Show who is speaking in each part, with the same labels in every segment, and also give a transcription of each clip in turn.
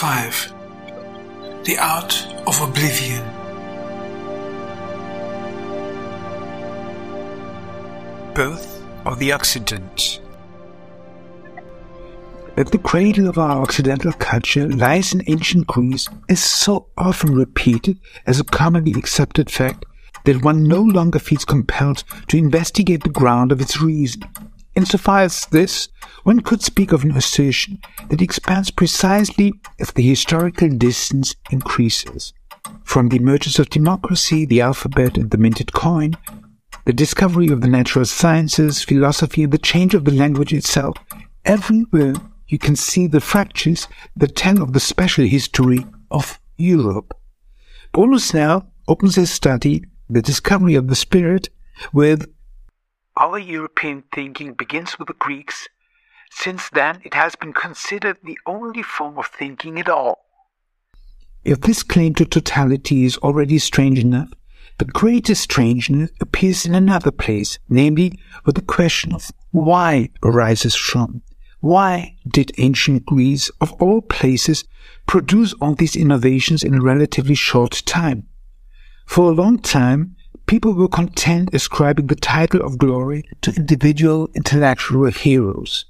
Speaker 1: 5 The Art of Oblivion.
Speaker 2: Birth of the Occident. That the cradle of our Occidental culture lies in ancient Greece is so often repeated as a commonly accepted fact that one no longer feels compelled to investigate the ground of its reason. Insofar as this, one could speak of an assertion that expands precisely if the historical distance increases. From the emergence of democracy, the alphabet, and the minted coin, the discovery of the natural sciences, philosophy, and the change of the language itself, everywhere you can see the fractures that tell of the special history of Europe. Bruno now opens his study, The Discovery of the Spirit, with Our European thinking begins with the Greeks. Since then, it has been considered the only form of thinking at all. If this claim to totality is already strange enough, the greatest strangeness appears in another place, namely where the question of why arises from. Why did ancient Greece, of all places, produce all these innovations in a relatively short time? For a long time, people were content ascribing the title of glory to individual intellectual heroes.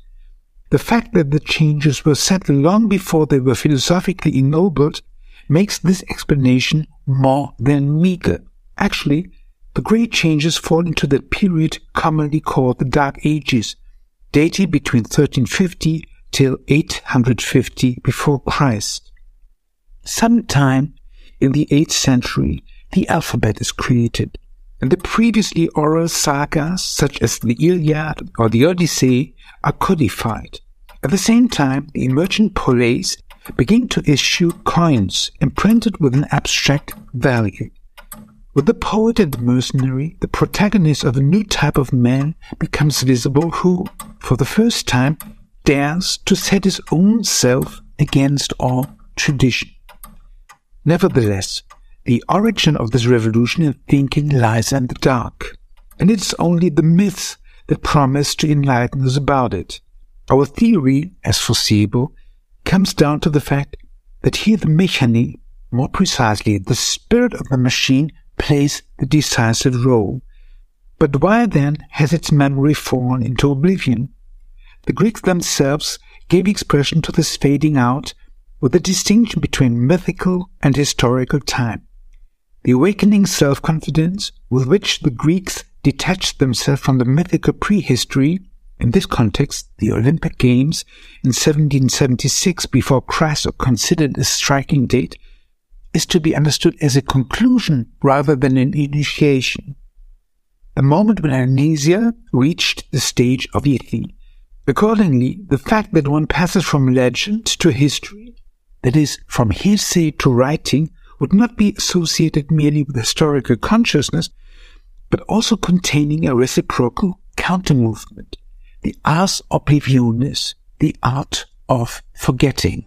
Speaker 2: The fact that the changes were settled long before they were philosophically ennobled makes this explanation more than meager. Actually, the great changes fall into the period commonly called the Dark Ages, dated between 1350 till 850 before Christ. Sometime in the 8th century, the alphabet is created, and the previously oral sagas such as the Iliad or the Odyssey are codified. At the same time, the emergent polis begin to issue coins imprinted with an abstract value. With the poet and the mercenary, the protagonist of a new type of man becomes visible who, for the first time, dares to set his own self against all tradition. Nevertheless, the origin of this revolution in thinking lies in the dark, and it is only the myths that promise to enlighten us about it. Our theory, as foreseeable, comes down to the fact that here the mechanic, more precisely the spirit of the machine, plays the decisive role. But why then has its memory fallen into oblivion? The Greeks themselves gave expression to this fading out with the distinction between mythical and historical time. The awakening self-confidence with which the Greeks detached themselves from the mythical prehistory, in this context, the Olympic Games in 1776 before Christ are considered a striking date, is to be understood as a conclusion rather than an initiation. A moment when amnesia reached the stage of lethe. Accordingly, the fact that one passes from legend to history, that is, from hearsay to writing, would not be associated merely with historical consciousness, but also containing a reciprocal counter-movement, the ars oblivionis, the art of forgetting.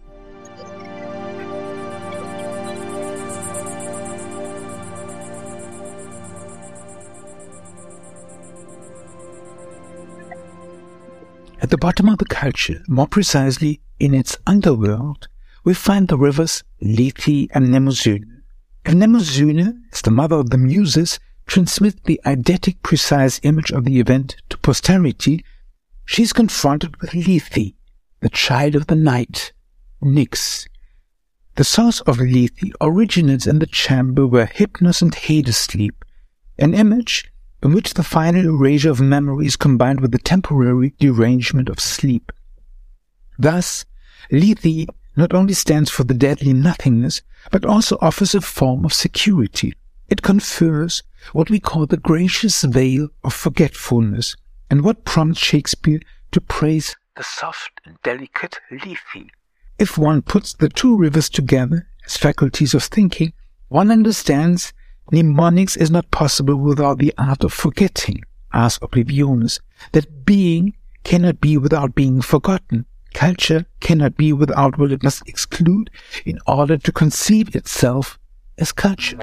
Speaker 2: At the bottom of the culture, more precisely in its underworld, we find the rivers Lethe and Mnemosyne. If Mnemosyne, as the mother of the muses, transmits the eidetic precise image of the event to posterity, she is confronted with Lethe, the child of the night, Nyx. The source of Lethe originates in the chamber where Hypnos and Hades sleep, an image in which the final erasure of memory is combined with the temporary derangement of sleep. Thus, Lethe not only stands for the deadly nothingness, but also offers a form of security. It confers what we call the gracious veil of forgetfulness, and what prompts Shakespeare to praise the soft and delicate Lethe. If one puts the two rivers together as faculties of thinking, one understands Mnemonics is not possible without the art of forgetting, ars oblivionis, that being cannot be without being forgotten. Culture cannot be without will. It must exclude in order to conceive itself as culture.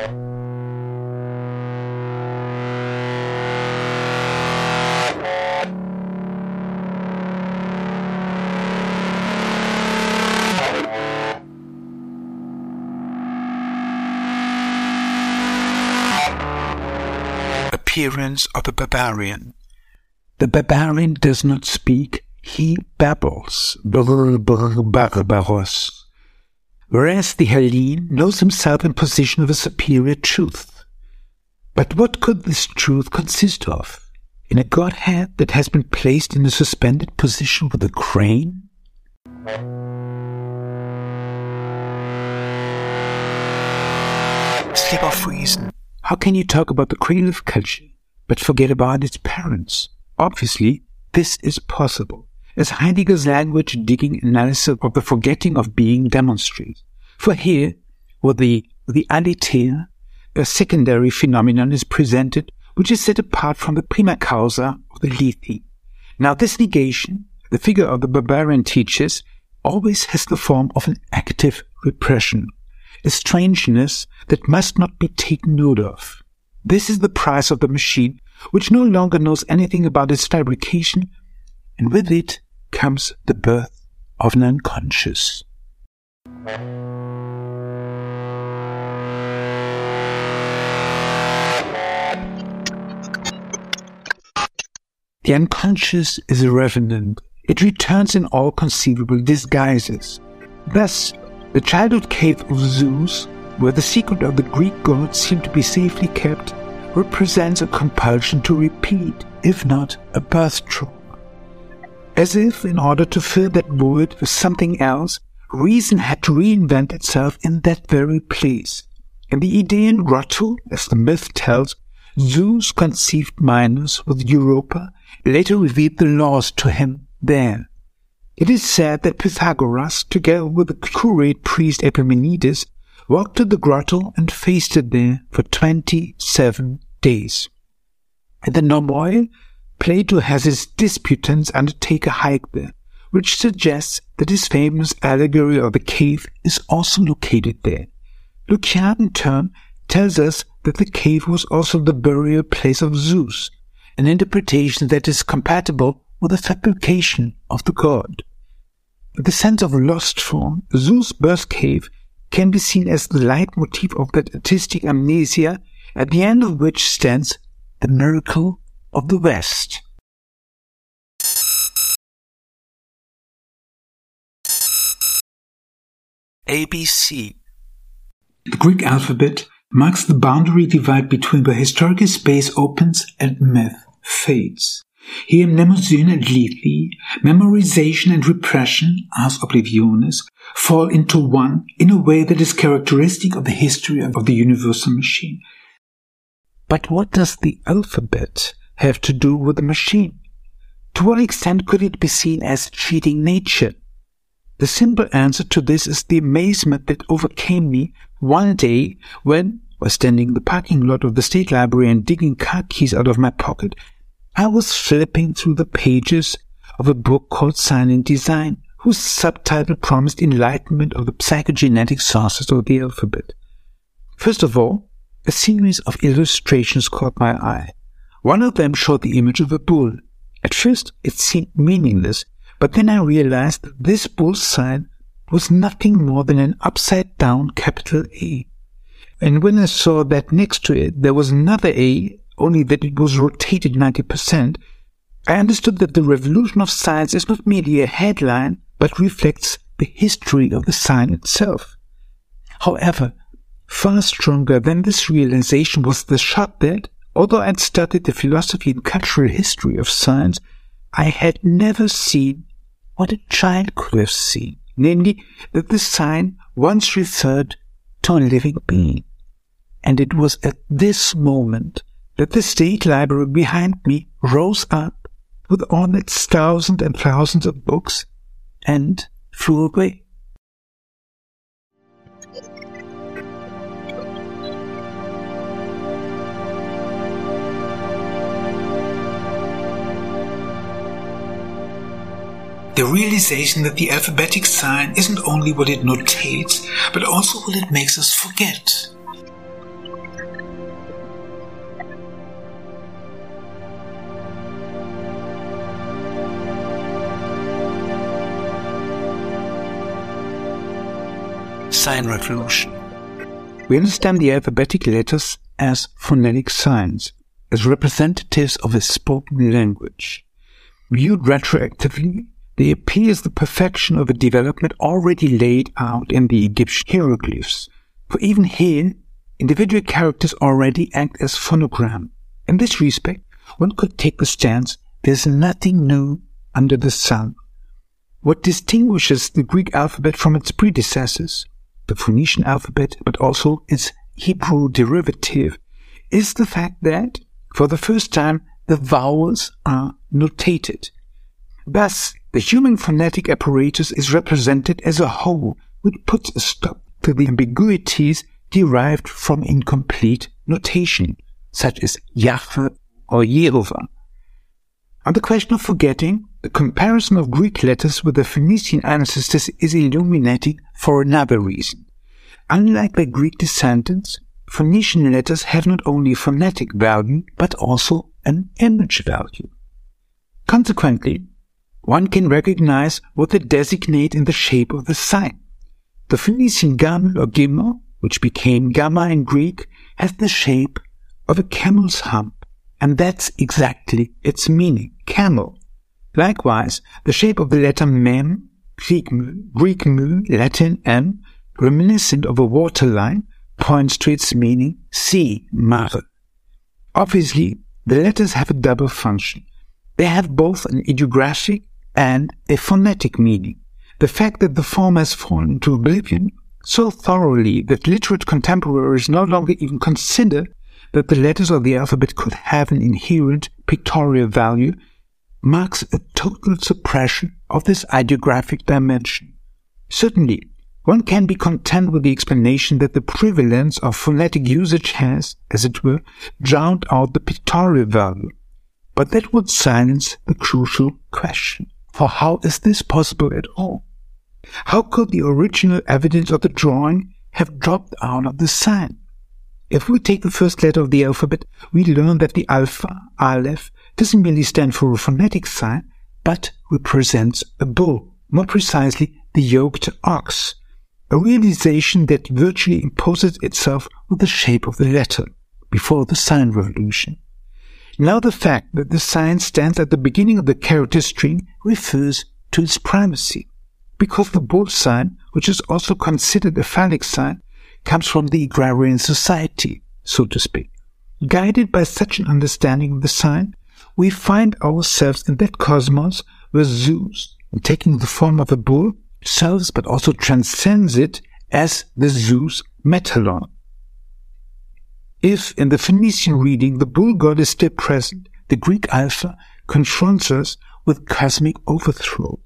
Speaker 1: Appearance of a barbarian.
Speaker 2: The barbarian does not speak he babbles. Barbaros. Whereas the Hellene knows himself in possession of a superior truth. But what could this truth consist of? In a godhead that has been placed in a suspended position with a crane?
Speaker 1: Slip of reason.
Speaker 2: How can you talk about the of culture, but forget about its parents? Obviously, this is possible, as Heidegger's language digging analysis of the forgetting of being demonstrates. For here, with the, the aletheia, a secondary phenomenon is presented which is set apart from the prima causa of the lethe. Now this negation, the figure of the barbarian teaches, always has the form of an active repression, a strangeness that must not be taken note of. This is the price of the machine, which no longer knows anything about its fabrication, and with it comes the birth of an unconscious. The unconscious is a revenant. It returns in all conceivable disguises. Thus, the childhood cave of Zeus, where the secret of the Greek gods seemed to be safely kept, represents a compulsion to repeat, if not a birth trauma. As if, in order to fill that void with something else, reason had to reinvent itself in that very place. In the Idaean grotto, as the myth tells, Zeus conceived Minos with Europa, later revealed the laws to him there. It is said that Pythagoras, together with the curate priest Epimenides, walked to the grotto and feasted there for twenty-seven days. In the Nomoi, Plato has his disputants undertake a hike there, which suggests that his famous allegory of the cave is also located there. Lucian, in turn, tells us that the cave was also the burial place of Zeus, an interpretation that is compatible with the fabrication of the god. The sense of lost form, Zeus' birth cave, can be seen as the leitmotif of that artistic amnesia, at the end of which stands the miracle of the West.
Speaker 1: ABC.
Speaker 2: The Greek alphabet marks the boundary divide between where historical space opens and myth fades. Here, mnemosyne and lethe, memorization and repression, ars oblivionis, fall into one in a way that is characteristic of the history of the universal machine. But what does the alphabet have to do with the machine? To what extent could it be seen as cheating nature? The simple answer to this is the amazement that overcame me one day when, while standing in the parking lot of the State Library and digging car keys out of my pocket, I was flipping through the pages of a book called Silent Design, whose subtitle promised enlightenment of the psychogenetic sources of the alphabet. First of all, a series of illustrations caught my eye. One of them showed the image of a bull. At first, it seemed meaningless, but then I realized that this bull sign was nothing more than an upside down capital A. And when I saw that next to it there was another A, only that it was rotated 90%, I understood that the revolution of science is not merely a headline, but reflects the history of the sign itself. However, far stronger than this realization was the shot that, although I'd studied the philosophy and cultural history of science, I had never seen what a child could have seen, namely that the sign once referred to a living being. And it was at this moment that the state library behind me rose up with all its thousands and thousands of books and flew away.
Speaker 1: The realization that the alphabetic sign isn't only what it notates, but also what it makes us forget. Sign Revolution.
Speaker 2: We understand the alphabetic letters as phonetic signs. as representatives of a spoken language. Viewed retroactively, they appear as the perfection of a development already laid out in the Egyptian hieroglyphs. For even here, individual characters already act as phonogram. In this respect, one could take the stance there's nothing new under the sun. What distinguishes the Greek alphabet from its predecessors, the Phoenician alphabet, but also its Hebrew derivative, is the fact that, for the first time, the vowels are notated. Thus, the human phonetic apparatus is represented as a whole, which puts a stop to the ambiguities derived from incomplete notation, such as Yahweh or Yehovah. On the question of forgetting, the comparison of Greek letters with the Phoenician ancestors is illuminating for another reason. Unlike their Greek descendants, Phoenician letters have not only phonetic value, but also an image value. Consequently, one can recognize what they designate in the shape of the sign. The Phoenician gamma or gimel, which became gamma in Greek, has the shape of a camel's hump, and that's exactly its meaning, camel. Likewise, the shape of the letter mem, Greek mu, Greek mu, Latin m, reminiscent of a waterline, points to its meaning, sea, mare. Obviously, the letters have a double function. They have both an ideographic and a phonetic meaning. The fact that the form has fallen into oblivion so thoroughly that literate contemporaries no longer even consider that the letters of the alphabet could have an inherent pictorial value marks a total suppression of this ideographic dimension. Certainly, one can be content with the explanation that the prevalence of phonetic usage has, as it were, drowned out the pictorial value. But that would silence the crucial question. For how is this possible at all? How could the original evidence of the drawing have dropped out of the sign? If we take the first letter of the alphabet, we learn that the alpha, aleph, doesn't merely stand for a phonetic sign, but represents a bull, more precisely the yoked ox, a realization that virtually imposes itself with the shape of the letter before the sign revolution. Now the fact that the sign stands at the beginning of the character string refers to its primacy, because the bull sign, which is also considered a phallic sign, comes from the agrarian society, so to speak. Guided by such an understanding of the sign, we find ourselves in that cosmos where Zeus, taking the form of a bull, serves but also transcends it as the Zeus Metallon. If in the Phoenician reading the bull god is still present, the Greek Alpha confronts us with cosmic overthrow.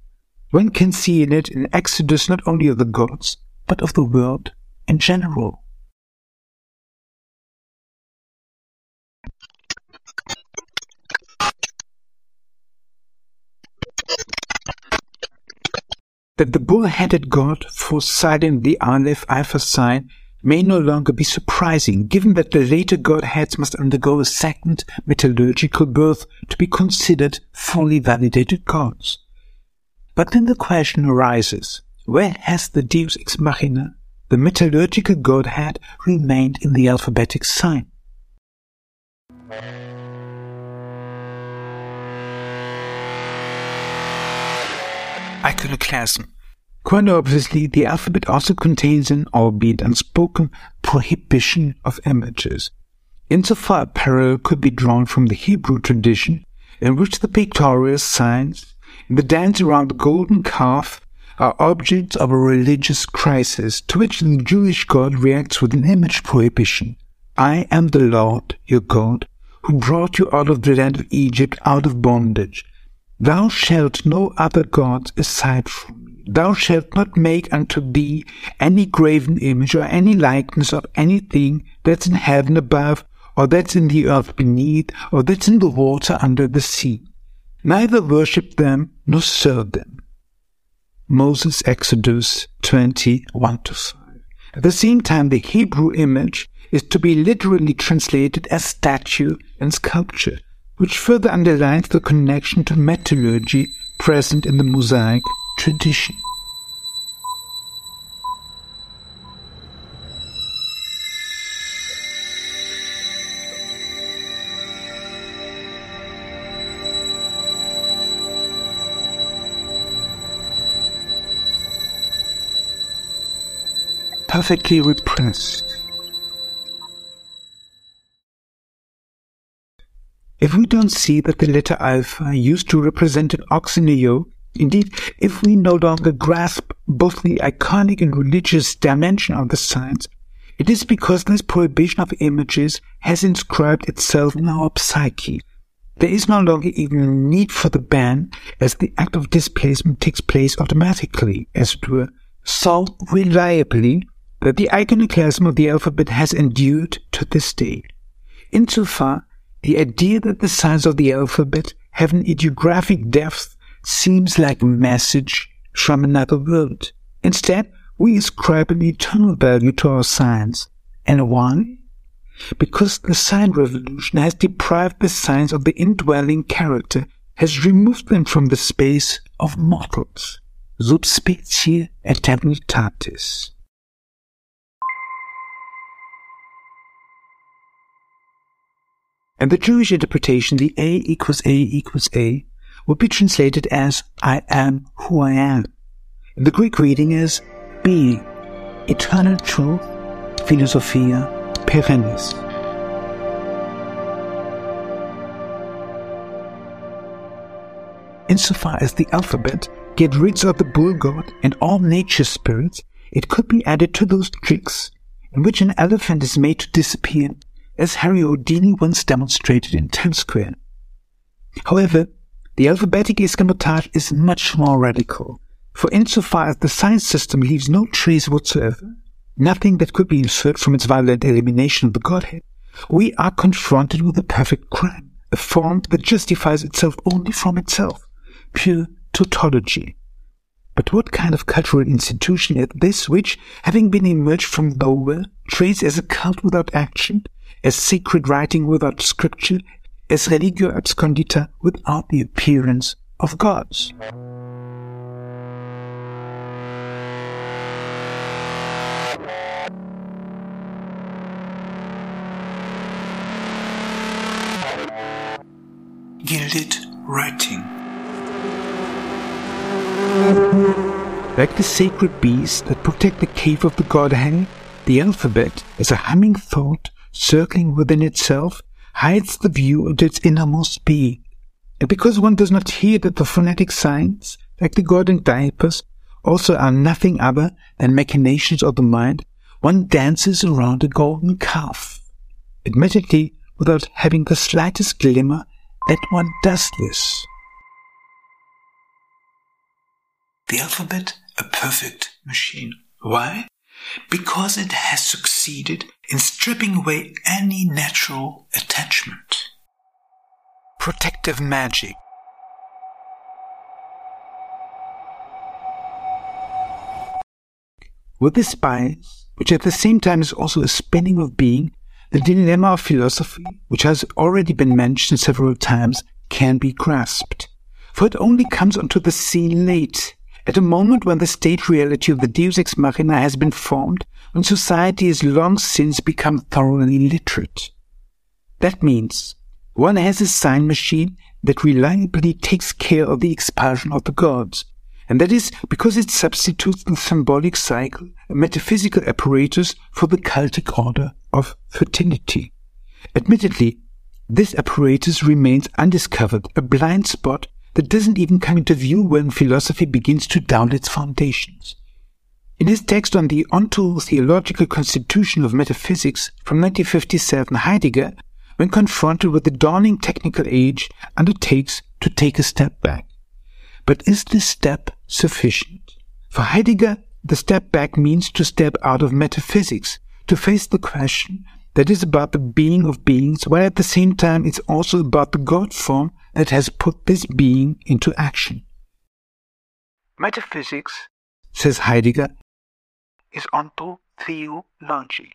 Speaker 2: One can see in it an exodus not only of the gods, but of the world in general. That the bull-headed god foresighting the Aleph Alpha sign may no longer be surprising, given that the later godheads must undergo a second metallurgical birth to be considered fully validated gods. But then the question arises, where has the Deus ex machina, the metallurgical godhead, remained in the alphabetic sign? Iconoclasm Quite obviously, the alphabet also contains an, albeit unspoken, prohibition of images. Insofar a parallel could be drawn from the Hebrew tradition, in which the pictorial signs in the dance around the golden calf are objects of a religious crisis to which the Jewish God reacts with an image prohibition. I am the Lord, your God, who brought you out of the land of Egypt, out of bondage. Thou shalt no other gods aside from. Thou shalt not make unto thee any graven image or any likeness of anything that's in heaven above, or that's in the earth beneath, or that's in the water under the sea. Neither worship them nor serve them. Moses Exodus 21 to 5. At the same time, the Hebrew image is to be literally translated as statue and sculpture, which further underlines the connection to metallurgy present in the Mosaic tradition perfectly repressed. If we don't see that the letter alpha used to represent an oxenio indeed, if we no longer grasp both the iconic and religious dimension of the signs, it is because this prohibition of images has inscribed itself in our psyche. There is no longer even a need for the ban, as the act of displacement takes place automatically, as it were, so reliably that the iconoclasm of the alphabet has endured to this day. Insofar, the idea that the signs of the alphabet have an ideographic depth seems like a message from another world. Instead, we ascribe an eternal value to our signs. And why? Because the sign revolution has deprived the signs of the indwelling character, has removed them from the space of mortals. Subspecie eternitatis. In the Jewish interpretation, the A equals A equals A would be translated as I am who I am. The Greek reading is being, eternal truth, philosophia perennis. Insofar as the alphabet get rid of the bull god and all nature spirits, it could be added to those tricks in which an elephant is made to disappear as Harry Houdini once demonstrated in Times Square. However, the alphabetic escamotage is much more radical, for insofar as the science system leaves no trace whatsoever, nothing that could be inferred from its violent elimination of the Godhead, we are confronted with a perfect crime, a form that justifies itself only from itself, pure tautology. But what kind of cultural institution is this which, having been emerged from nowhere, trades as a cult without action, as sacred writing without scripture, as religio abscondita without the appearance of gods.
Speaker 1: Gilded writing.
Speaker 2: Like the sacred bees that protect the cave of the god Godhead, the alphabet, is a humming thought, circling within itself, hides the view of its innermost being. And because one does not hear that the phonetic signs, like the golden diapers, also are nothing other than machinations of the mind, one dances around a golden calf. Admittedly, without having the slightest glimmer that one does this.
Speaker 1: The alphabet, a perfect machine. Why? Because it has succeeded in stripping away any natural attachment.
Speaker 2: Protective magic. With this bias, which at the same time is also a spinning of being, the dilemma of philosophy, which has already been mentioned several times, can be grasped. For it only comes onto the scene late, at a moment when the state reality of the Deus Ex Machina has been formed, when society has long since become thoroughly literate. That means one has a sign machine that reliably takes care of the expulsion of the gods, and that is because it substitutes the symbolic cycle, a metaphysical apparatus for the cultic order of fertility. Admittedly, this apparatus remains undiscovered, a blind spot that doesn't even come into view when philosophy begins to doubt its foundations. In his text on the ontological constitution of metaphysics from 1957, Heidegger, when confronted with the dawning technical age, undertakes to take a step back. But is this step sufficient? For Heidegger, the step back means to step out of metaphysics, to face the question that is about the being of beings, while at the same time it's also about the God form that has put this being into action. Metaphysics, says Heidegger, is onto theology.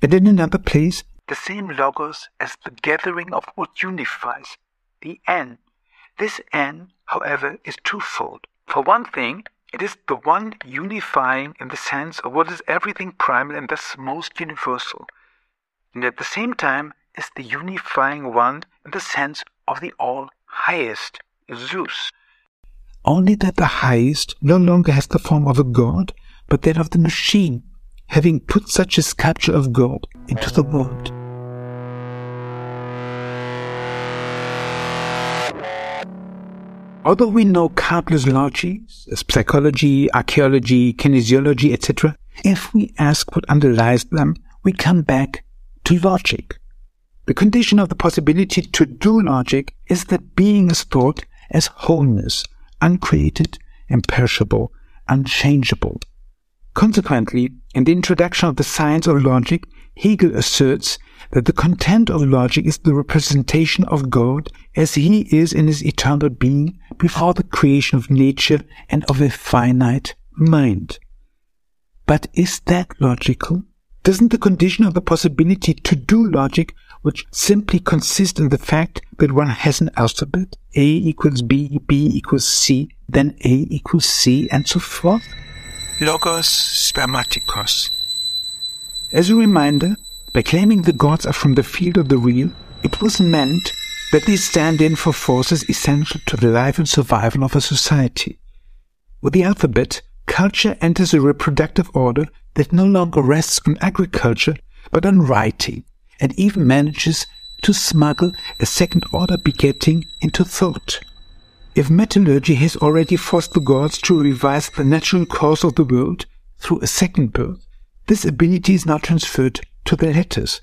Speaker 2: And in another place, the same logos as the gathering of what unifies, the Hen. This Hen, however, is twofold. For one thing, it is the one unifying in the sense of what is everything primal and thus most universal. And at the same time, is the unifying one in the sense of the all highest, Zeus. Only that the highest no longer has the form of a god, but that of the machine, having put such a sculpture of God into the world. Although we know countless logies, as psychology, archaeology, kinesiology, etc., if we ask what underlies them, we come back to logic. The condition of the possibility to do logic is that being is thought as wholeness, uncreated, imperishable, unchangeable. Consequently, in the introduction of the science of logic, Hegel asserts that the content of logic is the representation of God as he is in his eternal being before the creation of nature and of a finite mind. But is that logical? Doesn't the condition of the possibility to do logic, which simply consists in the fact that one has an alphabet, A equals B, B equals C, then A equals C, and so forth?
Speaker 1: Logos spermatikos.
Speaker 2: As a reminder, by claiming the gods are from the field of the real, it was meant that they stand in for forces essential to the life and survival of a society. With the alphabet, culture enters a reproductive order that no longer rests on agriculture, but on writing, and even manages to smuggle a second order begetting into thought. If metallurgy has already forced the gods to revise the natural course of the world through a second birth, this ability is now transferred to the letters.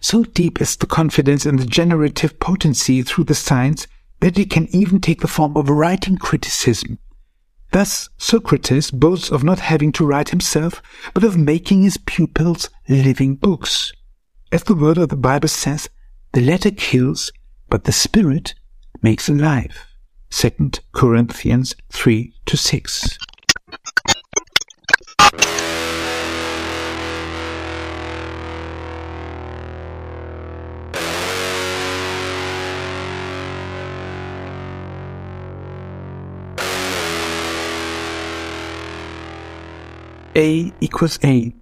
Speaker 2: So deep is the confidence in the generative potency through the science that it can even take the form of writing criticism. Thus, Socrates boasts of not having to write himself, but of making his pupils living books. As the word of the Bible says, the letter kills, but the spirit makes alive. 2 Corinthians 3 to 6. A equals A.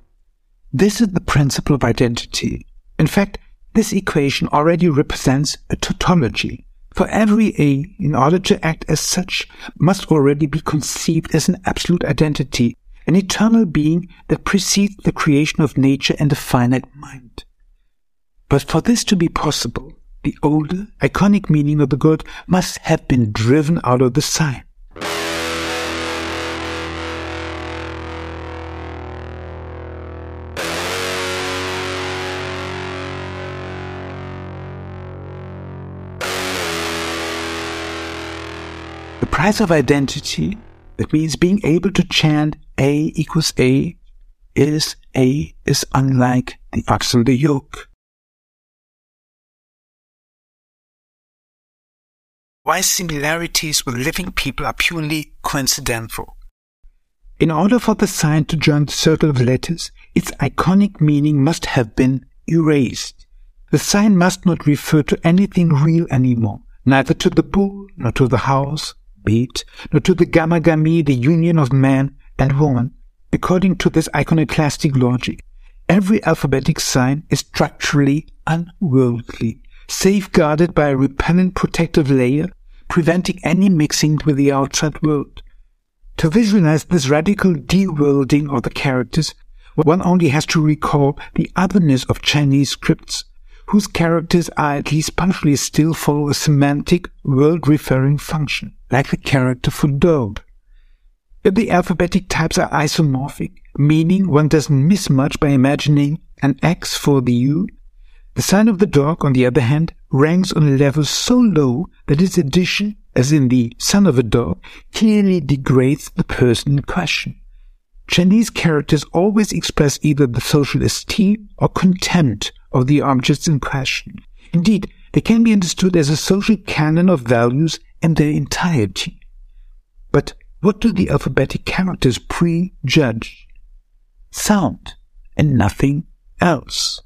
Speaker 2: This is the principle of identity. In fact, this equation already represents a tautology. For every A, in order to act as such, must already be conceived as an absolute identity, an eternal being that precedes the creation of nature and a finite mind. But for this to be possible, the older, iconic meaning of the good must have been driven out of the sign. Price of identity, that means being able to chant A equals A, is A is unlike the ox and the yoke. Why similarities with living people are purely coincidental. In order for the sign to join the circle of letters, its iconic meaning must have been erased. The sign must not refer to anything real anymore, neither to the bull, nor to the house, beat, nor to the gamma, the union of man and woman. According to this iconoclastic logic, every alphabetic sign is structurally unworldly, safeguarded by a repellent protective layer, preventing any mixing with the outside world. To visualize this radical de-worlding of the characters, one only has to recall the otherness of Chinese scripts, whose characters are at least partially still follow a semantic, world-referring function like the character for dog. If the alphabetic types are isomorphic, meaning one doesn't miss much by imagining an X for the U, the sign of the dog, on the other hand, ranks on a level so low that its addition, as in the son of a dog, clearly degrades the person in question. Chinese characters always express either the social esteem or contempt of the objects in question. Indeed, they can be understood as a social canon of values in their entirety. But what do the alphabetic characters prejudge? Sound, and nothing else.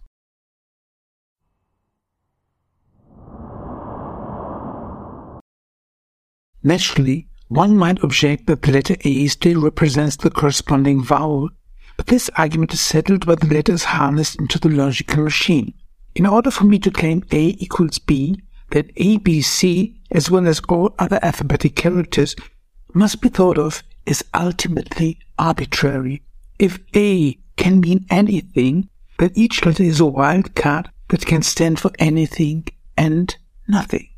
Speaker 2: Naturally, one might object that the letter A still represents the corresponding vowel, this argument is settled by the letters harnessed into the logical machine. In order for me to claim A equals B, that ABC, as well as all other alphabetic characters, must be thought of as ultimately arbitrary If A can mean anything, then each letter is a wild card that can stand for anything and nothing.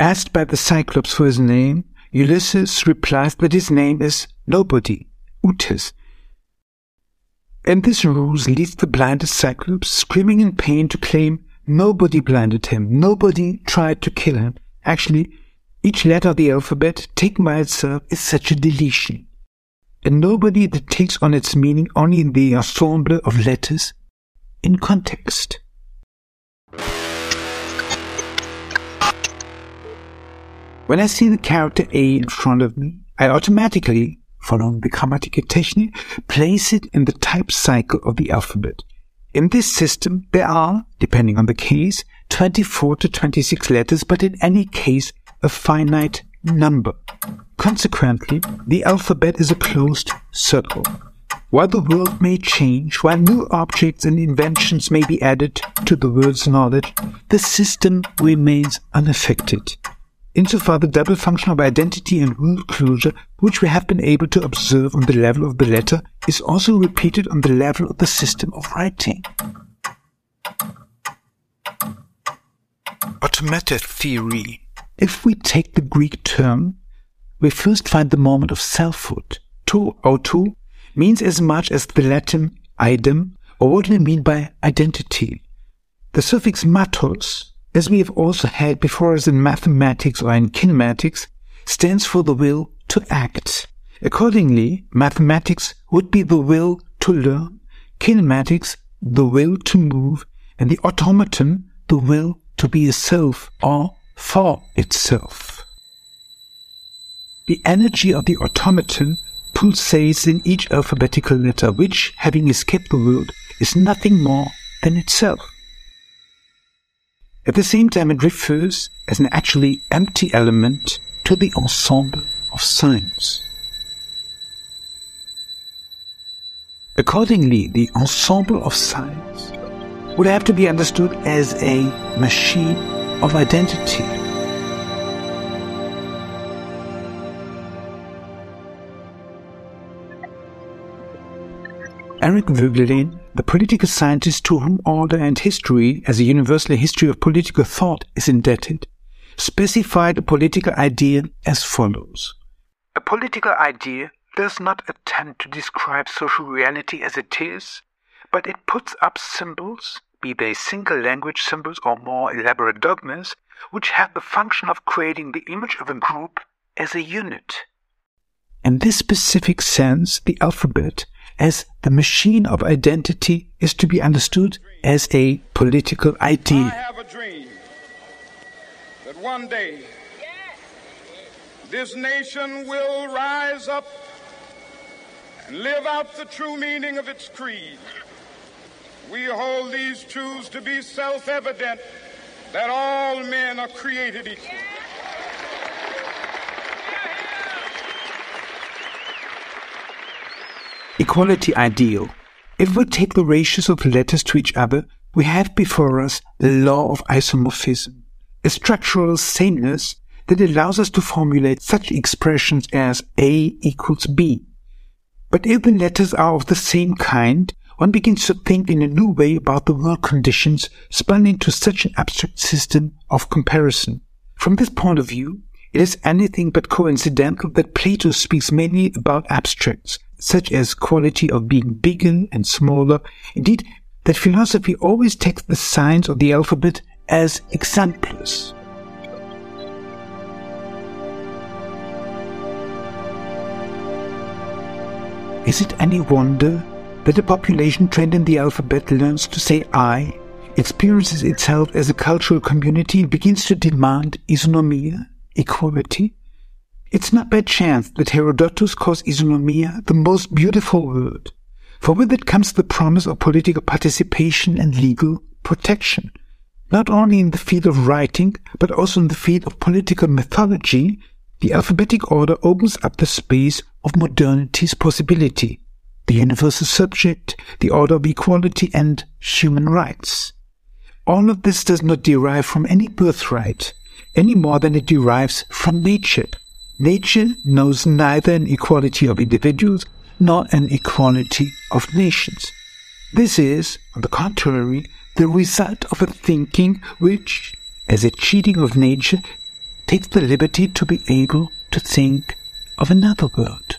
Speaker 2: Asked by the Cyclops for his name, Ulysses replies that his name is nobody, Utis. And this ruse leads the blinded Cyclops screaming in pain to claim nobody blinded him, nobody tried to kill him. Actually, each letter of the alphabet taken by itself is such a deletion. And nobody that takes on its meaning only in the ensemble of letters in context. When I see the character A in front of me, I automatically, following the grammatica technique, place it in the type cycle of the alphabet. In this system, there are, depending on the case, 24 to 26 letters, but in any case, a finite number. Consequently, the alphabet is a closed circle. While the world may change, while new objects and inventions may be added to the world's knowledge, the system remains unaffected. Insofar the double function of identity and rule closure, which we have been able to observe on the level of the letter, is also repeated on the level of the system of writing. Automata theory. If we take the Greek term, we first find the moment of selfhood. To auto means as much as the Latin idem, or what we mean by identity. The suffix matos as we have also had before us in mathematics or in kinematics, stands for the will to act. Accordingly, mathematics would be the will to learn, kinematics the will to move, and the automaton the will to be a self or for itself. The energy of the automaton pulsates in each alphabetical letter, which, having escaped the world, is nothing more than itself. At the same time, it refers as an actually empty element to the ensemble of signs. Accordingly, the ensemble of signs would have to be understood as a machine of identity. Eric Voegelin the political scientist to whom order and history, as a universal history of political thought, is indebted, specified a political idea as follows. A political idea does not attempt to describe social reality as it is, but it puts up symbols, be they single language symbols or more elaborate dogmas, which have the function of creating the image of a group as a unit. In this specific sense, the alphabet as the machine of identity is to be understood as a political idea. I
Speaker 3: have a dream that one day this nation will rise up and live out the true meaning of its creed. We hold these truths to be self evident that all men are created equal.
Speaker 2: Equality ideal. If we take the ratios of letters to each other, we have before us the law of isomorphism, a structural sameness that allows us to formulate such expressions as A equals B. But if the letters are of the same kind, one begins to think in a new way about the world conditions spun into such an abstract system of comparison. From this point of view, it is anything but coincidental that Plato speaks mainly about abstracts, such as quality of being bigger and smaller. Indeed, that philosophy always takes the signs of the alphabet as examples. Is it any wonder that a population trained in the alphabet learns to say I, experiences itself as a cultural community, begins to demand isonomia, equality? It's not by chance that Herodotus calls isonomia the most beautiful word, for with it comes the promise of political participation and legal protection, not only in the field of writing, but also in the field of political mythology, the alphabetic order opens up the space of modernity's possibility, the universal subject, the order of equality and human rights. All of this does not derive from any birthright, any more than it derives from nature Nature knows neither an equality of individuals nor an equality of nations. This is, on the contrary, the result of a thinking which, as a cheating of nature, takes the liberty to be able to think of another world.